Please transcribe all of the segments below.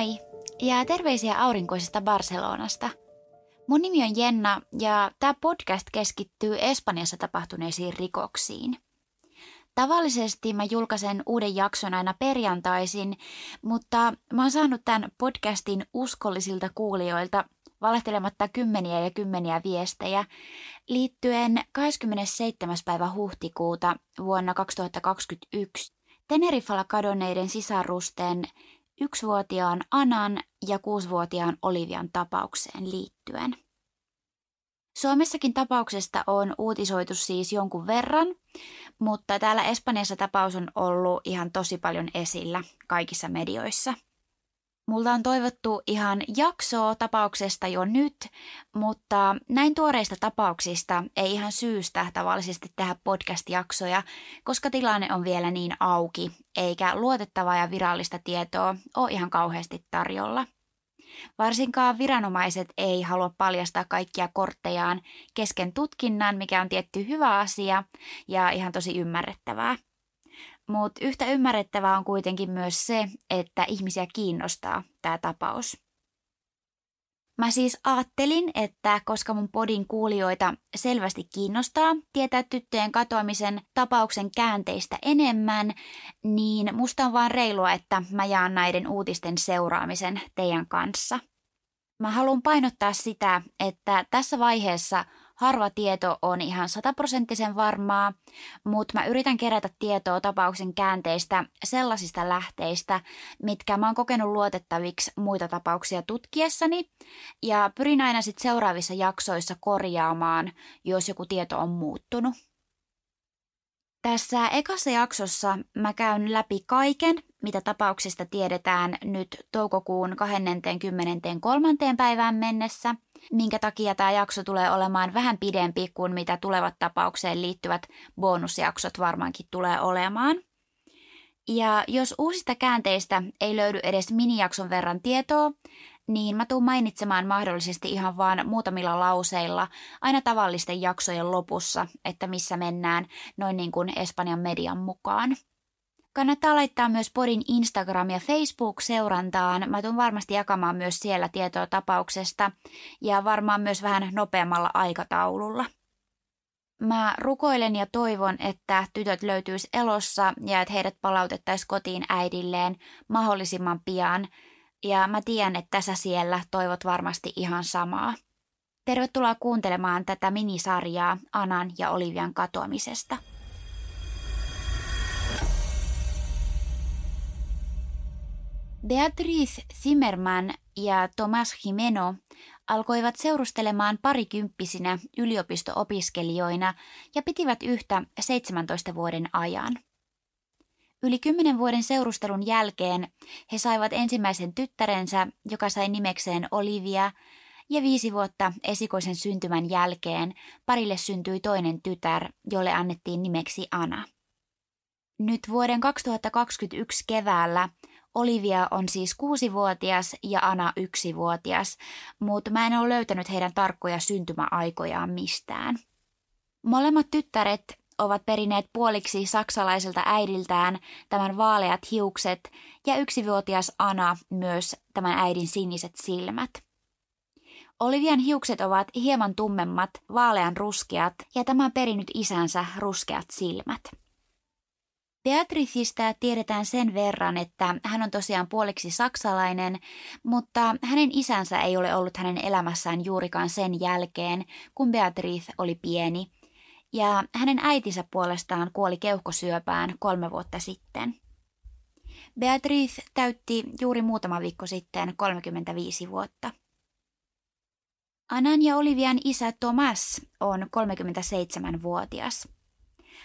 Moi ja terveisiä aurinkoisesta Barcelonasta. Mun nimi on Jenna ja tämä podcast keskittyy Espanjassa tapahtuneisiin rikoksiin. Tavallisesti mä julkaisen uuden jakson aina perjantaisin, mutta mä oon saanut tämän podcastin uskollisilta kuulijoilta valehtelematta kymmeniä ja kymmeniä viestejä liittyen 27. päivä huhtikuuta vuonna 2021 Tenerifalla kadonneiden sisarusteen yksivuotiaan Anan ja kuusivuotiaan Olivian tapaukseen liittyen. Suomessakin tapauksesta on uutisoitu siis jonkun verran, mutta täällä Espanjassa tapaus on ollut ihan tosi paljon esillä kaikissa medioissa – Multa on toivottu ihan jaksoa tapauksesta jo nyt, mutta näin tuoreista tapauksista ei ihan syystä tavallisesti tehdä podcast-jaksoja, koska tilanne on vielä niin auki, eikä luotettavaa ja virallista tietoa ole ihan kauheasti tarjolla. Varsinkaan viranomaiset ei halua paljastaa kaikkia korttejaan kesken tutkinnan, mikä on tietty hyvä asia ja ihan tosi ymmärrettävää. Mutta yhtä ymmärrettävää on kuitenkin myös se, että ihmisiä kiinnostaa tämä tapaus. Mä siis ajattelin, että koska mun podin kuulijoita selvästi kiinnostaa tietää tyttöjen katoamisen tapauksen käänteistä enemmän, niin musta on vaan reilua, että mä jaan näiden uutisten seuraamisen teidän kanssa. Mä haluan painottaa sitä, että tässä vaiheessa – Harva tieto on ihan sataprosenttisen varmaa, mutta mä yritän kerätä tietoa tapauksen käänteistä sellaisista lähteistä, mitkä mä oon kokenut luotettaviksi muita tapauksia tutkiessani, ja pyrin aina sitten seuraavissa jaksoissa korjaamaan, jos joku tieto on muuttunut. Tässä ekassa jaksossa mä käyn läpi kaiken, mitä tapauksesta tiedetään nyt toukokuun 23. päivään mennessä, minkä takia tämä jakso tulee olemaan vähän pidempi kuin mitä tulevat tapaukseen liittyvät bonusjaksot varmaankin tulee olemaan. Ja jos uusista käänteistä ei löydy edes minijakson verran tietoa, niin mä tuun mainitsemaan mahdollisesti ihan vaan muutamilla lauseilla aina tavallisten jaksojen lopussa, että missä mennään noin niin kuin Espanjan median mukaan. Kannattaa laittaa myös Podin Instagram ja Facebook seurantaan. Mä tuun varmasti jakamaan myös siellä tietoa tapauksesta ja varmaan myös vähän nopeammalla aikataululla. Mä rukoilen ja toivon, että tytöt löytyisi elossa ja että heidät palautettaisiin kotiin äidilleen mahdollisimman pian – ja mä tiedän, että sä siellä toivot varmasti ihan samaa. Tervetuloa kuuntelemaan tätä minisarjaa Anan ja Olivian katoamisesta. Beatriz Zimmerman ja Tomas Jimeno alkoivat seurustelemaan parikymppisinä yliopisto-opiskelijoina ja pitivät yhtä 17 vuoden ajan – Yli kymmenen vuoden seurustelun jälkeen he saivat ensimmäisen tyttärensä, joka sai nimekseen Olivia, ja viisi vuotta esikoisen syntymän jälkeen parille syntyi toinen tytär, jolle annettiin nimeksi Ana. Nyt vuoden 2021 keväällä Olivia on siis kuusivuotias ja Ana yksivuotias, mutta mä en ole löytänyt heidän tarkkoja syntymäaikojaan mistään. Molemmat tyttäret ovat perineet puoliksi saksalaiselta äidiltään tämän vaaleat hiukset ja yksivuotias Ana myös tämän äidin siniset silmät. Olivian hiukset ovat hieman tummemmat, vaalean ruskeat ja tämä on perinyt isänsä ruskeat silmät. Beatricista tiedetään sen verran, että hän on tosiaan puoliksi saksalainen, mutta hänen isänsä ei ole ollut hänen elämässään juurikaan sen jälkeen, kun Beatrice oli pieni – ja hänen äitinsä puolestaan kuoli keuhkosyöpään kolme vuotta sitten. Beatrice täytti juuri muutama viikko sitten 35 vuotta. Anan ja Olivian isä Thomas on 37-vuotias.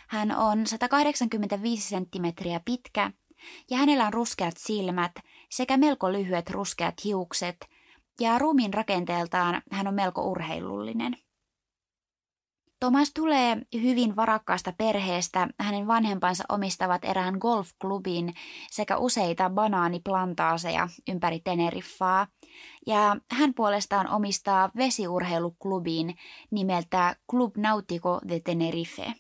Hän on 185 senttimetriä pitkä ja hänellä on ruskeat silmät sekä melko lyhyet ruskeat hiukset ja ruumiin rakenteeltaan hän on melko urheilullinen. Thomas tulee hyvin varakkaasta perheestä. Hänen vanhempansa omistavat erään golfklubin sekä useita banaaniplantaaseja ympäri Teneriffaa. Ja hän puolestaan omistaa vesiurheiluklubin nimeltä Club Nautico de Tenerife.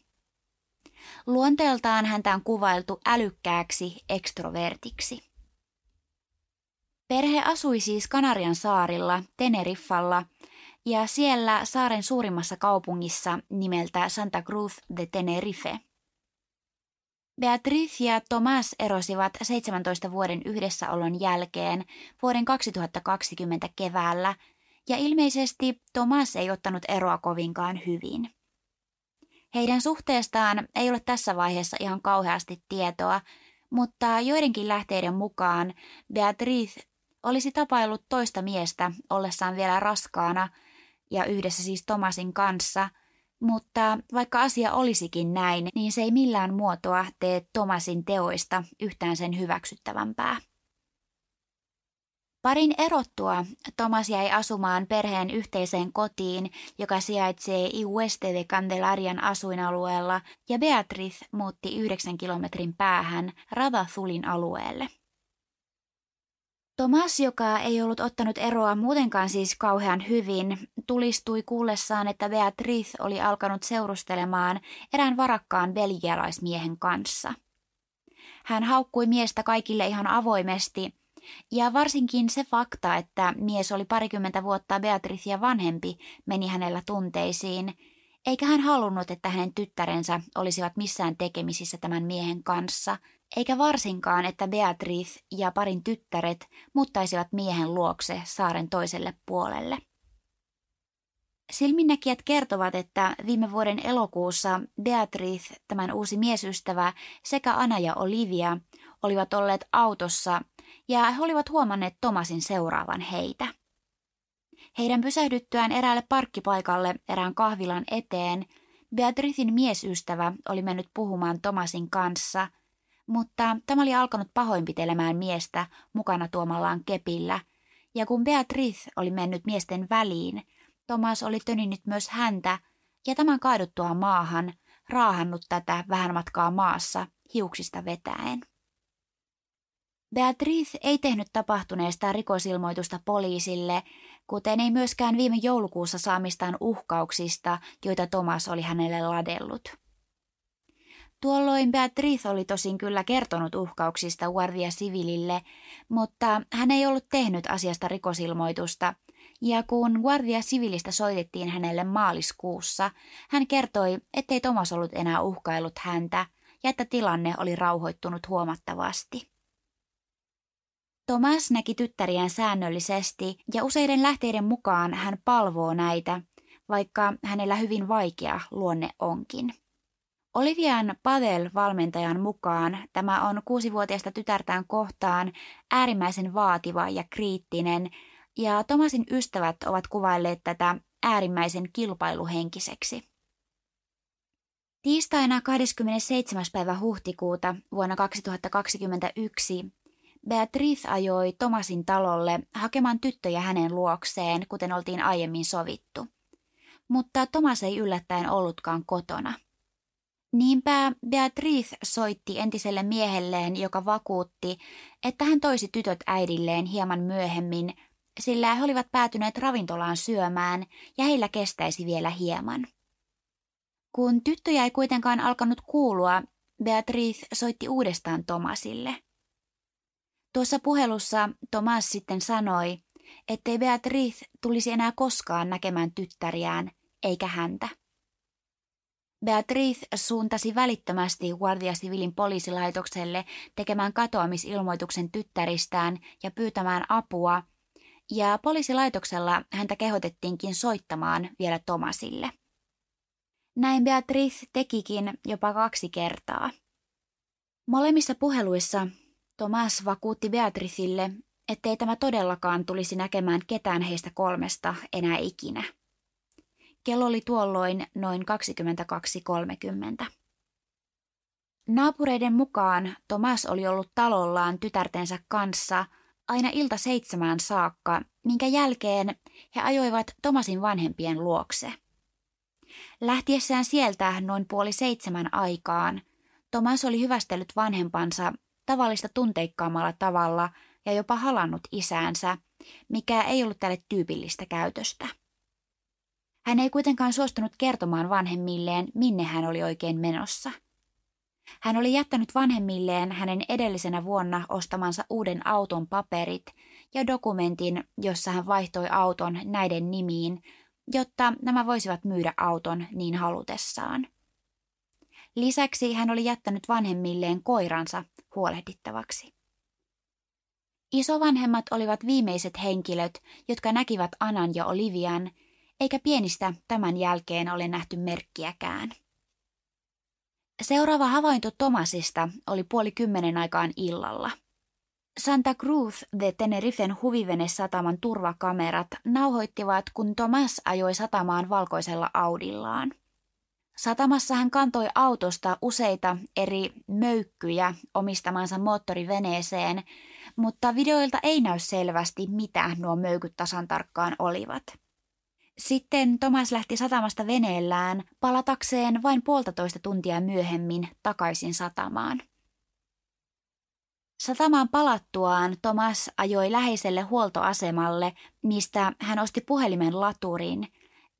Luonteeltaan häntä on kuvailtu älykkääksi ekstrovertiksi. Perhe asui siis Kanarian saarilla, Teneriffalla, ja siellä saaren suurimmassa kaupungissa nimeltä Santa Cruz de Tenerife. Beatriz ja Tomas erosivat 17 vuoden yhdessäolon jälkeen vuoden 2020 keväällä, ja ilmeisesti Tomas ei ottanut eroa kovinkaan hyvin. Heidän suhteestaan ei ole tässä vaiheessa ihan kauheasti tietoa, mutta joidenkin lähteiden mukaan Beatriz olisi tapaillut toista miestä ollessaan vielä raskaana – ja yhdessä siis Tomasin kanssa, mutta vaikka asia olisikin näin, niin se ei millään muotoa tee Tomasin teoista yhtään sen hyväksyttävämpää. Parin erottua Thomas jäi asumaan perheen yhteiseen kotiin, joka sijaitsee Iueste de Candelarian asuinalueella, ja Beatriz muutti yhdeksän kilometrin päähän Radathulin alueelle. Tomas, joka ei ollut ottanut eroa muutenkaan siis kauhean hyvin, tulistui kuullessaan, että Beatrice oli alkanut seurustelemaan erään varakkaan belgialaismiehen kanssa. Hän haukkui miestä kaikille ihan avoimesti, ja varsinkin se fakta, että mies oli parikymmentä vuotta Beatricia vanhempi, meni hänellä tunteisiin, eikä hän halunnut, että hänen tyttärensä olisivat missään tekemisissä tämän miehen kanssa – eikä varsinkaan, että Beatrice ja parin tyttäret muuttaisivat miehen luokse saaren toiselle puolelle. Silminnäkijät kertovat, että viime vuoden elokuussa Beatrice, tämän uusi miesystävä, sekä Anna ja Olivia olivat olleet autossa ja he olivat huomanneet Tomasin seuraavan heitä. Heidän pysähdyttyään eräälle parkkipaikalle erään kahvilan eteen, Beatricein miesystävä oli mennyt puhumaan Tomasin kanssa – mutta tämä oli alkanut pahoinpitelemään miestä mukana tuomallaan kepillä, ja kun Beatrice oli mennyt miesten väliin, Thomas oli töninnyt myös häntä, ja tämän kaaduttua maahan raahannut tätä vähän matkaa maassa hiuksista vetäen. Beatrice ei tehnyt tapahtuneesta rikosilmoitusta poliisille, kuten ei myöskään viime joulukuussa saamistaan uhkauksista, joita Thomas oli hänelle ladellut. Tuolloin Beatrice oli tosin kyllä kertonut uhkauksista Guardia Civilille, mutta hän ei ollut tehnyt asiasta rikosilmoitusta, ja kun Guardia Civilistä soitettiin hänelle maaliskuussa, hän kertoi, ettei Thomas ollut enää uhkaillut häntä ja että tilanne oli rauhoittunut huomattavasti. Thomas näki tyttäriään säännöllisesti ja useiden lähteiden mukaan hän palvoo näitä, vaikka hänellä hyvin vaikea luonne onkin. Olivian Padel-valmentajan mukaan tämä on kuusivuotiaista tytärtään kohtaan äärimmäisen vaativa ja kriittinen, ja Tomasin ystävät ovat kuvailleet tätä äärimmäisen kilpailuhenkiseksi. Tiistaina 27. päivä huhtikuuta vuonna 2021 Beatrice ajoi Tomasin talolle hakemaan tyttöjä hänen luokseen, kuten oltiin aiemmin sovittu. Mutta Tomas ei yllättäen ollutkaan kotona – Niinpä Beatrice soitti entiselle miehelleen, joka vakuutti, että hän toisi tytöt äidilleen hieman myöhemmin, sillä he olivat päätyneet ravintolaan syömään ja heillä kestäisi vielä hieman. Kun tyttöjä ei kuitenkaan alkanut kuulua, Beatrice soitti uudestaan Tomasille. Tuossa puhelussa Tomas sitten sanoi, ettei Beatrice tulisi enää koskaan näkemään tyttäriään eikä häntä. Beatrice suuntasi välittömästi Guardia Civilin poliisilaitokselle tekemään katoamisilmoituksen tyttäristään ja pyytämään apua, ja poliisilaitoksella häntä kehotettiinkin soittamaan vielä Tomasille. Näin Beatrice tekikin jopa kaksi kertaa. Molemmissa puheluissa Thomas vakuutti Beatricille, ettei tämä todellakaan tulisi näkemään ketään heistä kolmesta enää ikinä. Kello oli tuolloin noin 22.30. Naapureiden mukaan Thomas oli ollut talollaan tytärtensä kanssa aina ilta seitsemään saakka, minkä jälkeen he ajoivat Thomasin vanhempien luokse. Lähtiessään sieltä noin puoli seitsemän aikaan, Thomas oli hyvästellyt vanhempansa tavallista tunteikkaammalla tavalla ja jopa halannut isäänsä, mikä ei ollut tälle tyypillistä käytöstä. Hän ei kuitenkaan suostunut kertomaan vanhemmilleen, minne hän oli oikein menossa. Hän oli jättänyt vanhemmilleen hänen edellisenä vuonna ostamansa uuden auton paperit ja dokumentin, jossa hän vaihtoi auton näiden nimiin, jotta nämä voisivat myydä auton niin halutessaan. Lisäksi hän oli jättänyt vanhemmilleen koiransa huolehdittavaksi. Isovanhemmat olivat viimeiset henkilöt, jotka näkivät Anan ja Olivian, eikä pienistä tämän jälkeen ole nähty merkkiäkään. Seuraava havainto Tomasista oli puoli kymmenen aikaan illalla. Santa Cruz de Tenerifen huvivenesataman turvakamerat nauhoittivat, kun Tomas ajoi satamaan valkoisella Audillaan. Satamassa hän kantoi autosta useita eri möykkyjä omistamansa moottoriveneeseen, mutta videoilta ei näy selvästi, mitä nuo möykyt tasan tarkkaan olivat. Sitten Thomas lähti satamasta veneellään palatakseen vain puolitoista tuntia myöhemmin takaisin satamaan. Satamaan palattuaan Thomas ajoi läheiselle huoltoasemalle, mistä hän osti puhelimen laturin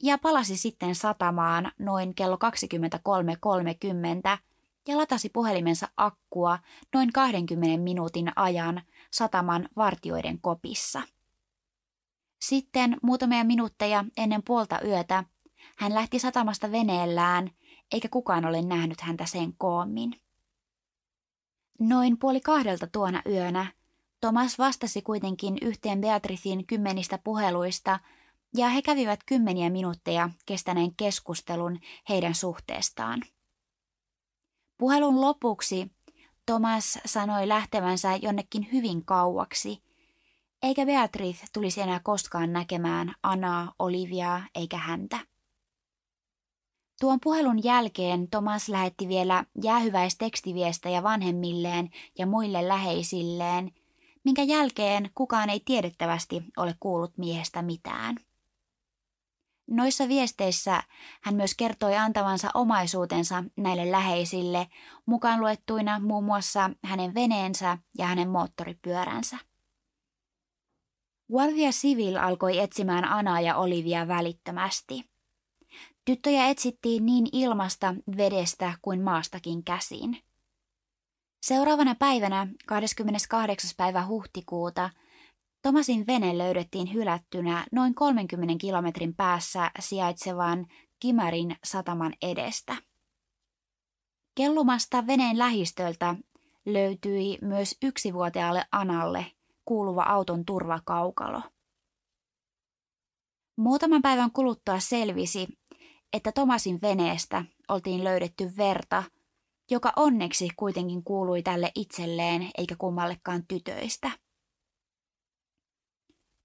ja palasi sitten satamaan noin kello 23.30 ja latasi puhelimensa akkua noin 20 minuutin ajan sataman vartioiden kopissa. Sitten muutamia minuutteja ennen puolta yötä hän lähti satamasta veneellään, eikä kukaan ole nähnyt häntä sen koommin. Noin puoli kahdelta tuona yönä Thomas vastasi kuitenkin yhteen Beatricin kymmenistä puheluista, ja he kävivät kymmeniä minuutteja kestäneen keskustelun heidän suhteestaan. Puhelun lopuksi Thomas sanoi lähtevänsä jonnekin hyvin kauaksi, eikä Beatrice tulisi enää koskaan näkemään Anaa, Oliviaa eikä häntä. Tuon puhelun jälkeen Thomas lähetti vielä jäähyväistekstiviestejä vanhemmilleen ja muille läheisilleen, minkä jälkeen kukaan ei tiedettävästi ole kuullut miehestä mitään. Noissa viesteissä hän myös kertoi antavansa omaisuutensa näille läheisille, mukaan luettuina muun muassa hänen veneensä ja hänen moottoripyöränsä. Guardia Civil alkoi etsimään Anaa ja Olivia välittömästi. Tyttöjä etsittiin niin ilmasta, vedestä kuin maastakin käsin. Seuraavana päivänä, 28. päivä huhtikuuta, Tomasin vene löydettiin hylättynä noin 30 kilometrin päässä sijaitsevan Kimarin sataman edestä. Kellumasta veneen lähistöltä löytyi myös yksivuotiaalle Analle kuuluva auton turvakaukalo. Muutaman päivän kuluttua selvisi, että Tomasin veneestä oltiin löydetty verta, joka onneksi kuitenkin kuului tälle itselleen eikä kummallekaan tytöistä.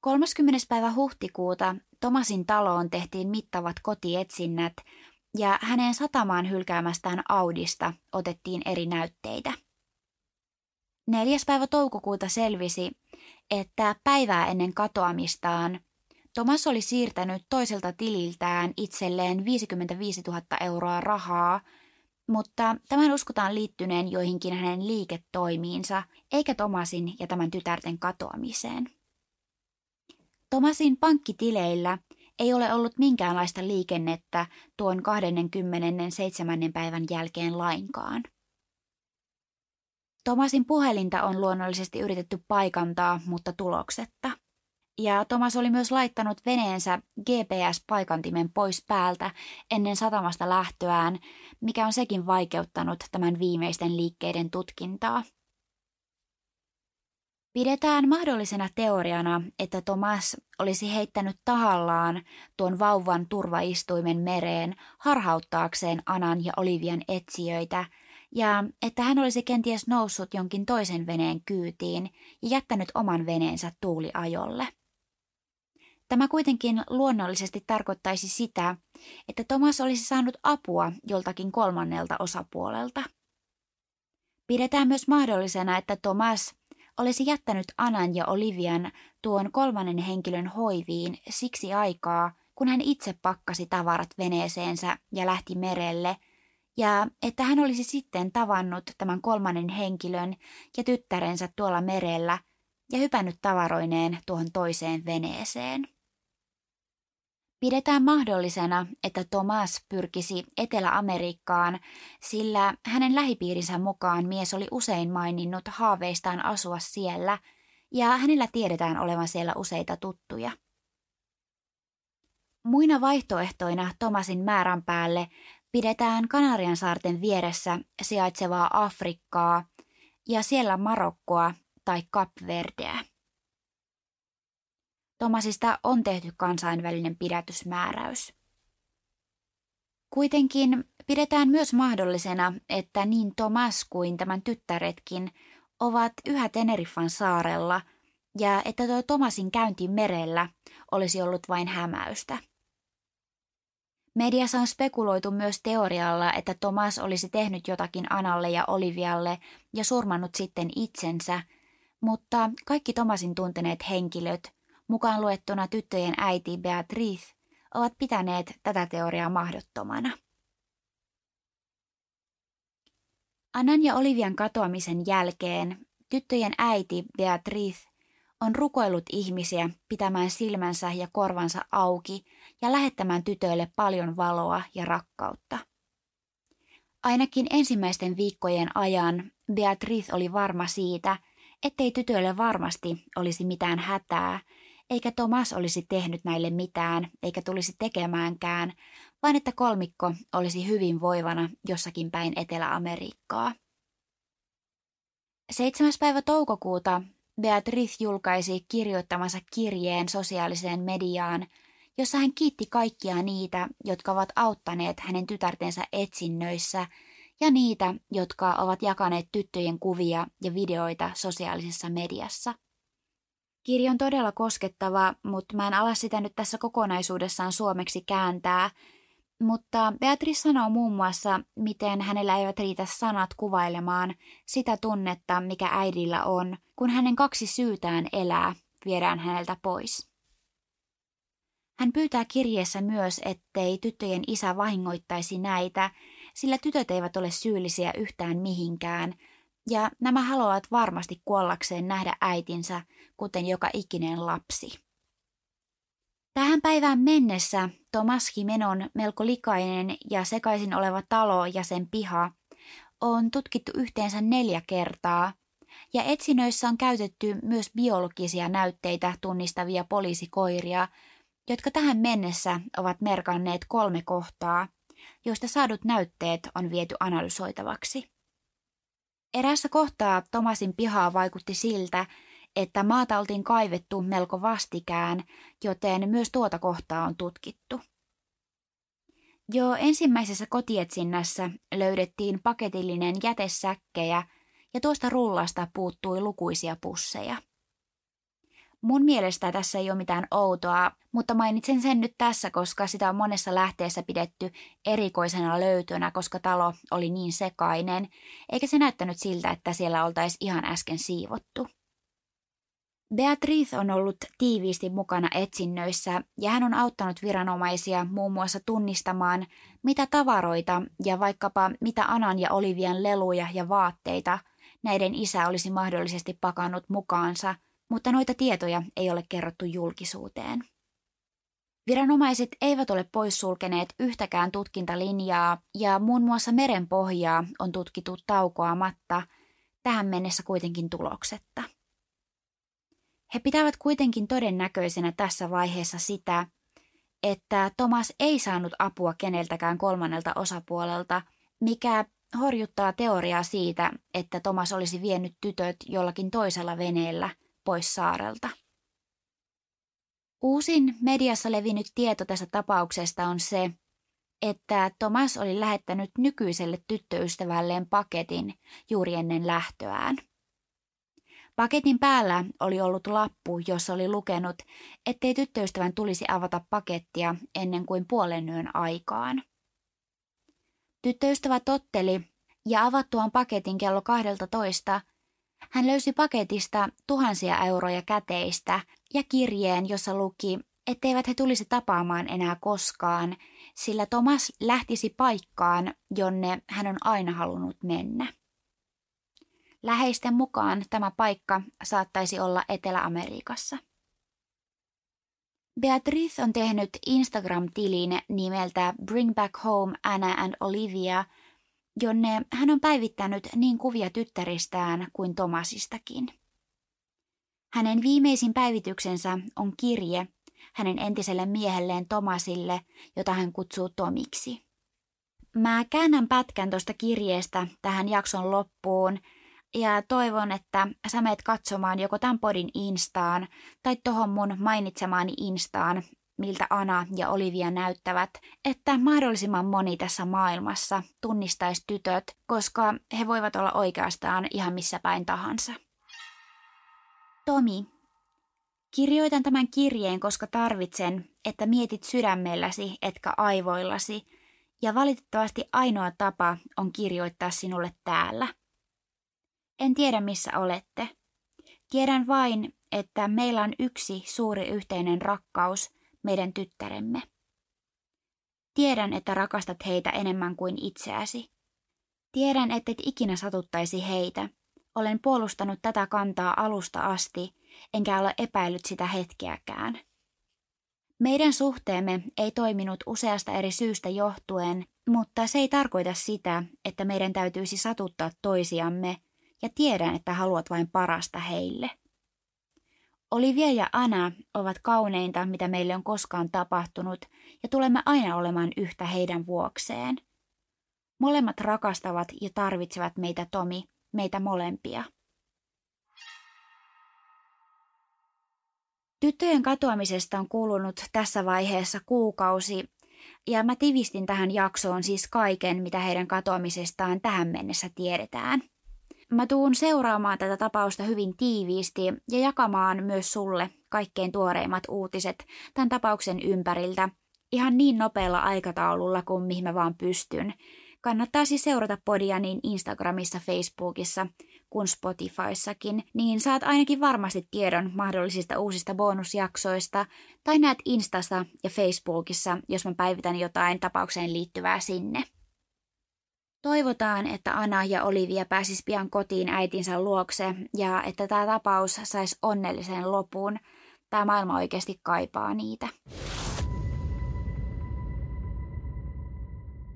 30. päivä huhtikuuta Tomasin taloon tehtiin mittavat kotietsinnät ja hänen satamaan hylkäämästään Audista otettiin eri näytteitä. 4. päivä toukokuuta selvisi, että päivää ennen katoamistaan Tomas oli siirtänyt toiselta tililtään itselleen 55 000 euroa rahaa, mutta tämän uskotaan liittyneen joihinkin hänen liiketoimiinsa, eikä Tomasin ja tämän tytärten katoamiseen. Tomasin pankkitileillä ei ole ollut minkäänlaista liikennettä tuon 27. päivän jälkeen lainkaan. Tomasin puhelinta on luonnollisesti yritetty paikantaa, mutta tuloksetta. Ja Tomas oli myös laittanut veneensä GPS-paikantimen pois päältä ennen satamasta lähtöään, mikä on sekin vaikeuttanut tämän viimeisten liikkeiden tutkintaa. Pidetään mahdollisena teoriana, että Thomas olisi heittänyt tahallaan tuon vauvan turvaistuimen mereen harhauttaakseen Anan ja Olivian etsijöitä, ja että hän olisi kenties noussut jonkin toisen veneen kyytiin ja jättänyt oman veneensä tuuliajolle. Tämä kuitenkin luonnollisesti tarkoittaisi sitä, että Thomas olisi saanut apua joltakin kolmannelta osapuolelta. Pidetään myös mahdollisena, että Thomas olisi jättänyt Anan ja Olivian tuon kolmannen henkilön hoiviin siksi aikaa, kun hän itse pakkasi tavarat veneeseensä ja lähti merelle, ja että hän olisi sitten tavannut tämän kolmannen henkilön ja tyttärensä tuolla merellä ja hypännyt tavaroineen tuohon toiseen veneeseen. Pidetään mahdollisena, että Thomas pyrkisi Etelä-Amerikkaan, sillä hänen lähipiirinsä mukaan mies oli usein maininnut haaveistaan asua siellä, ja hänellä tiedetään olevan siellä useita tuttuja. Muina vaihtoehtoina Thomasin määrän päälle pidetään Kanarian saarten vieressä sijaitsevaa Afrikkaa ja siellä Marokkoa tai Kapverdeä. Tomasista on tehty kansainvälinen pidätysmääräys. Kuitenkin pidetään myös mahdollisena, että niin Tomas kuin tämän tyttäretkin ovat yhä Teneriffan saarella ja että tuo Tomasin käynti merellä olisi ollut vain hämäystä. Mediassa on spekuloitu myös teorialla, että Tomas olisi tehnyt jotakin Analle ja Olivialle ja surmannut sitten itsensä, mutta kaikki Tomasin tunteneet henkilöt mukaan luettuna tyttöjen äiti Beatrice, ovat pitäneet tätä teoriaa mahdottomana. Annan ja Olivian katoamisen jälkeen tyttöjen äiti Beatrice on rukoillut ihmisiä pitämään silmänsä ja korvansa auki ja lähettämään tytöille paljon valoa ja rakkautta. Ainakin ensimmäisten viikkojen ajan Beatrice oli varma siitä, ettei tytöille varmasti olisi mitään hätää eikä Thomas olisi tehnyt näille mitään, eikä tulisi tekemäänkään, vaan että kolmikko olisi hyvin voivana jossakin päin Etelä-Amerikkaa. 7. päivä toukokuuta Beatrice julkaisi kirjoittamansa kirjeen sosiaaliseen mediaan, jossa hän kiitti kaikkia niitä, jotka ovat auttaneet hänen tytärtensä etsinnöissä ja niitä, jotka ovat jakaneet tyttöjen kuvia ja videoita sosiaalisessa mediassa – Kirja on todella koskettava, mutta mä en ala sitä nyt tässä kokonaisuudessaan suomeksi kääntää. Mutta Beatrice sanoo muun muassa, miten hänellä eivät riitä sanat kuvailemaan sitä tunnetta, mikä äidillä on, kun hänen kaksi syytään elää viedään häneltä pois. Hän pyytää kirjeessä myös, ettei tyttöjen isä vahingoittaisi näitä, sillä tytöt eivät ole syyllisiä yhtään mihinkään – ja nämä haluavat varmasti kuollakseen nähdä äitinsä, kuten joka ikinen lapsi. Tähän päivään mennessä Thomas Himenon melko likainen ja sekaisin oleva talo ja sen piha on tutkittu yhteensä neljä kertaa, ja etsinöissä on käytetty myös biologisia näytteitä tunnistavia poliisikoiria, jotka tähän mennessä ovat merkanneet kolme kohtaa, joista saadut näytteet on viety analysoitavaksi. Erässä kohtaa Tomasin pihaa vaikutti siltä, että maata oltiin kaivettu melko vastikään, joten myös tuota kohtaa on tutkittu. Jo ensimmäisessä kotietsinnässä löydettiin paketillinen jätesäkkejä ja tuosta rullasta puuttui lukuisia pusseja. Mun mielestä tässä ei ole mitään outoa, mutta mainitsen sen nyt tässä, koska sitä on monessa lähteessä pidetty erikoisena löytönä, koska talo oli niin sekainen, eikä se näyttänyt siltä, että siellä oltaisi ihan äsken siivottu. Beatrice on ollut tiiviisti mukana etsinnöissä ja hän on auttanut viranomaisia muun muassa tunnistamaan, mitä tavaroita ja vaikkapa mitä Anan ja Olivian leluja ja vaatteita näiden isä olisi mahdollisesti pakannut mukaansa – mutta noita tietoja ei ole kerrottu julkisuuteen. Viranomaiset eivät ole poissulkeneet yhtäkään tutkintalinjaa ja muun muassa merenpohjaa on tutkittu taukoamatta, tähän mennessä kuitenkin tuloksetta. He pitävät kuitenkin todennäköisenä tässä vaiheessa sitä, että Thomas ei saanut apua keneltäkään kolmannelta osapuolelta, mikä horjuttaa teoriaa siitä, että Thomas olisi vienyt tytöt jollakin toisella veneellä pois saarelta. Uusin mediassa levinnyt tieto tästä tapauksesta on se, että Thomas oli lähettänyt nykyiselle tyttöystävälleen paketin juuri ennen lähtöään. Paketin päällä oli ollut lappu, jossa oli lukenut, ettei tyttöystävän tulisi avata pakettia ennen kuin puolen yön aikaan. Tyttöystävä totteli ja avattuaan paketin kello 12 hän löysi paketista tuhansia euroja käteistä ja kirjeen, jossa luki, etteivät he tulisi tapaamaan enää koskaan, sillä Thomas lähtisi paikkaan, jonne hän on aina halunnut mennä. Läheisten mukaan tämä paikka saattaisi olla Etelä-Amerikassa. Beatrice on tehnyt Instagram-tilin nimeltä Bring Back Home Anna and Olivia, jonne hän on päivittänyt niin kuvia tyttäristään kuin Tomasistakin. Hänen viimeisin päivityksensä on kirje hänen entiselle miehelleen Tomasille, jota hän kutsuu Tomiksi. Mä käännän pätkän tuosta kirjeestä tähän jakson loppuun ja toivon, että sä meet katsomaan joko tämän podin Instaan tai tohon mun mainitsemaani Instaan, miltä Ana ja Olivia näyttävät, että mahdollisimman moni tässä maailmassa tunnistaisi tytöt, koska he voivat olla oikeastaan ihan missä päin tahansa. Tomi, kirjoitan tämän kirjeen, koska tarvitsen, että mietit sydämelläsi etkä aivoillasi, ja valitettavasti ainoa tapa on kirjoittaa sinulle täällä. En tiedä missä olette. Tiedän vain, että meillä on yksi suuri yhteinen rakkaus – meidän tyttäremme. Tiedän, että rakastat heitä enemmän kuin itseäsi. Tiedän, et ikinä satuttaisi heitä. Olen puolustanut tätä kantaa alusta asti, enkä ole epäillyt sitä hetkeäkään. Meidän suhteemme ei toiminut useasta eri syystä johtuen, mutta se ei tarkoita sitä, että meidän täytyisi satuttaa toisiamme, ja tiedän, että haluat vain parasta heille. Olivia ja Anna ovat kauneinta, mitä meille on koskaan tapahtunut, ja tulemme aina olemaan yhtä heidän vuokseen. Molemmat rakastavat ja tarvitsevat meitä Tomi, meitä molempia. Tyttöjen katoamisesta on kulunut tässä vaiheessa kuukausi, ja mä tivistin tähän jaksoon siis kaiken, mitä heidän katoamisestaan tähän mennessä tiedetään. Mä tuun seuraamaan tätä tapausta hyvin tiiviisti ja jakamaan myös sulle kaikkein tuoreimmat uutiset tämän tapauksen ympäriltä ihan niin nopealla aikataululla kuin mihin mä vaan pystyn. Kannattaa siis seurata podia niin Instagramissa, Facebookissa kuin Spotifyssakin, niin saat ainakin varmasti tiedon mahdollisista uusista bonusjaksoista tai näet Instassa ja Facebookissa, jos mä päivitän jotain tapaukseen liittyvää sinne. Toivotaan, että Anna ja Olivia pääsis pian kotiin äitinsä luokse ja että tämä tapaus saisi onnellisen lopun. Tämä maailma oikeasti kaipaa niitä.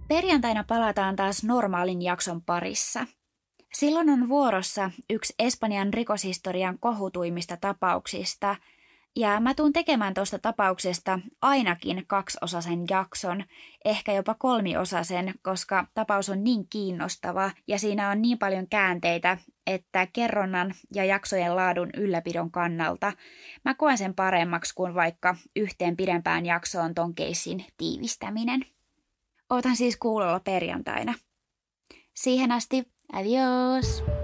Perjantaina palataan taas normaalin jakson parissa. Silloin on vuorossa yksi Espanjan rikoshistorian kohutuimmista tapauksista – ja mä tuun tekemään tuosta tapauksesta ainakin kaksiosaisen jakson, ehkä jopa kolmiosaisen, koska tapaus on niin kiinnostava ja siinä on niin paljon käänteitä, että kerronnan ja jaksojen laadun ylläpidon kannalta mä koen sen paremmaksi kuin vaikka yhteen pidempään jaksoon ton keissin tiivistäminen. Ootan siis kuulolla perjantaina. Siihen asti, adios!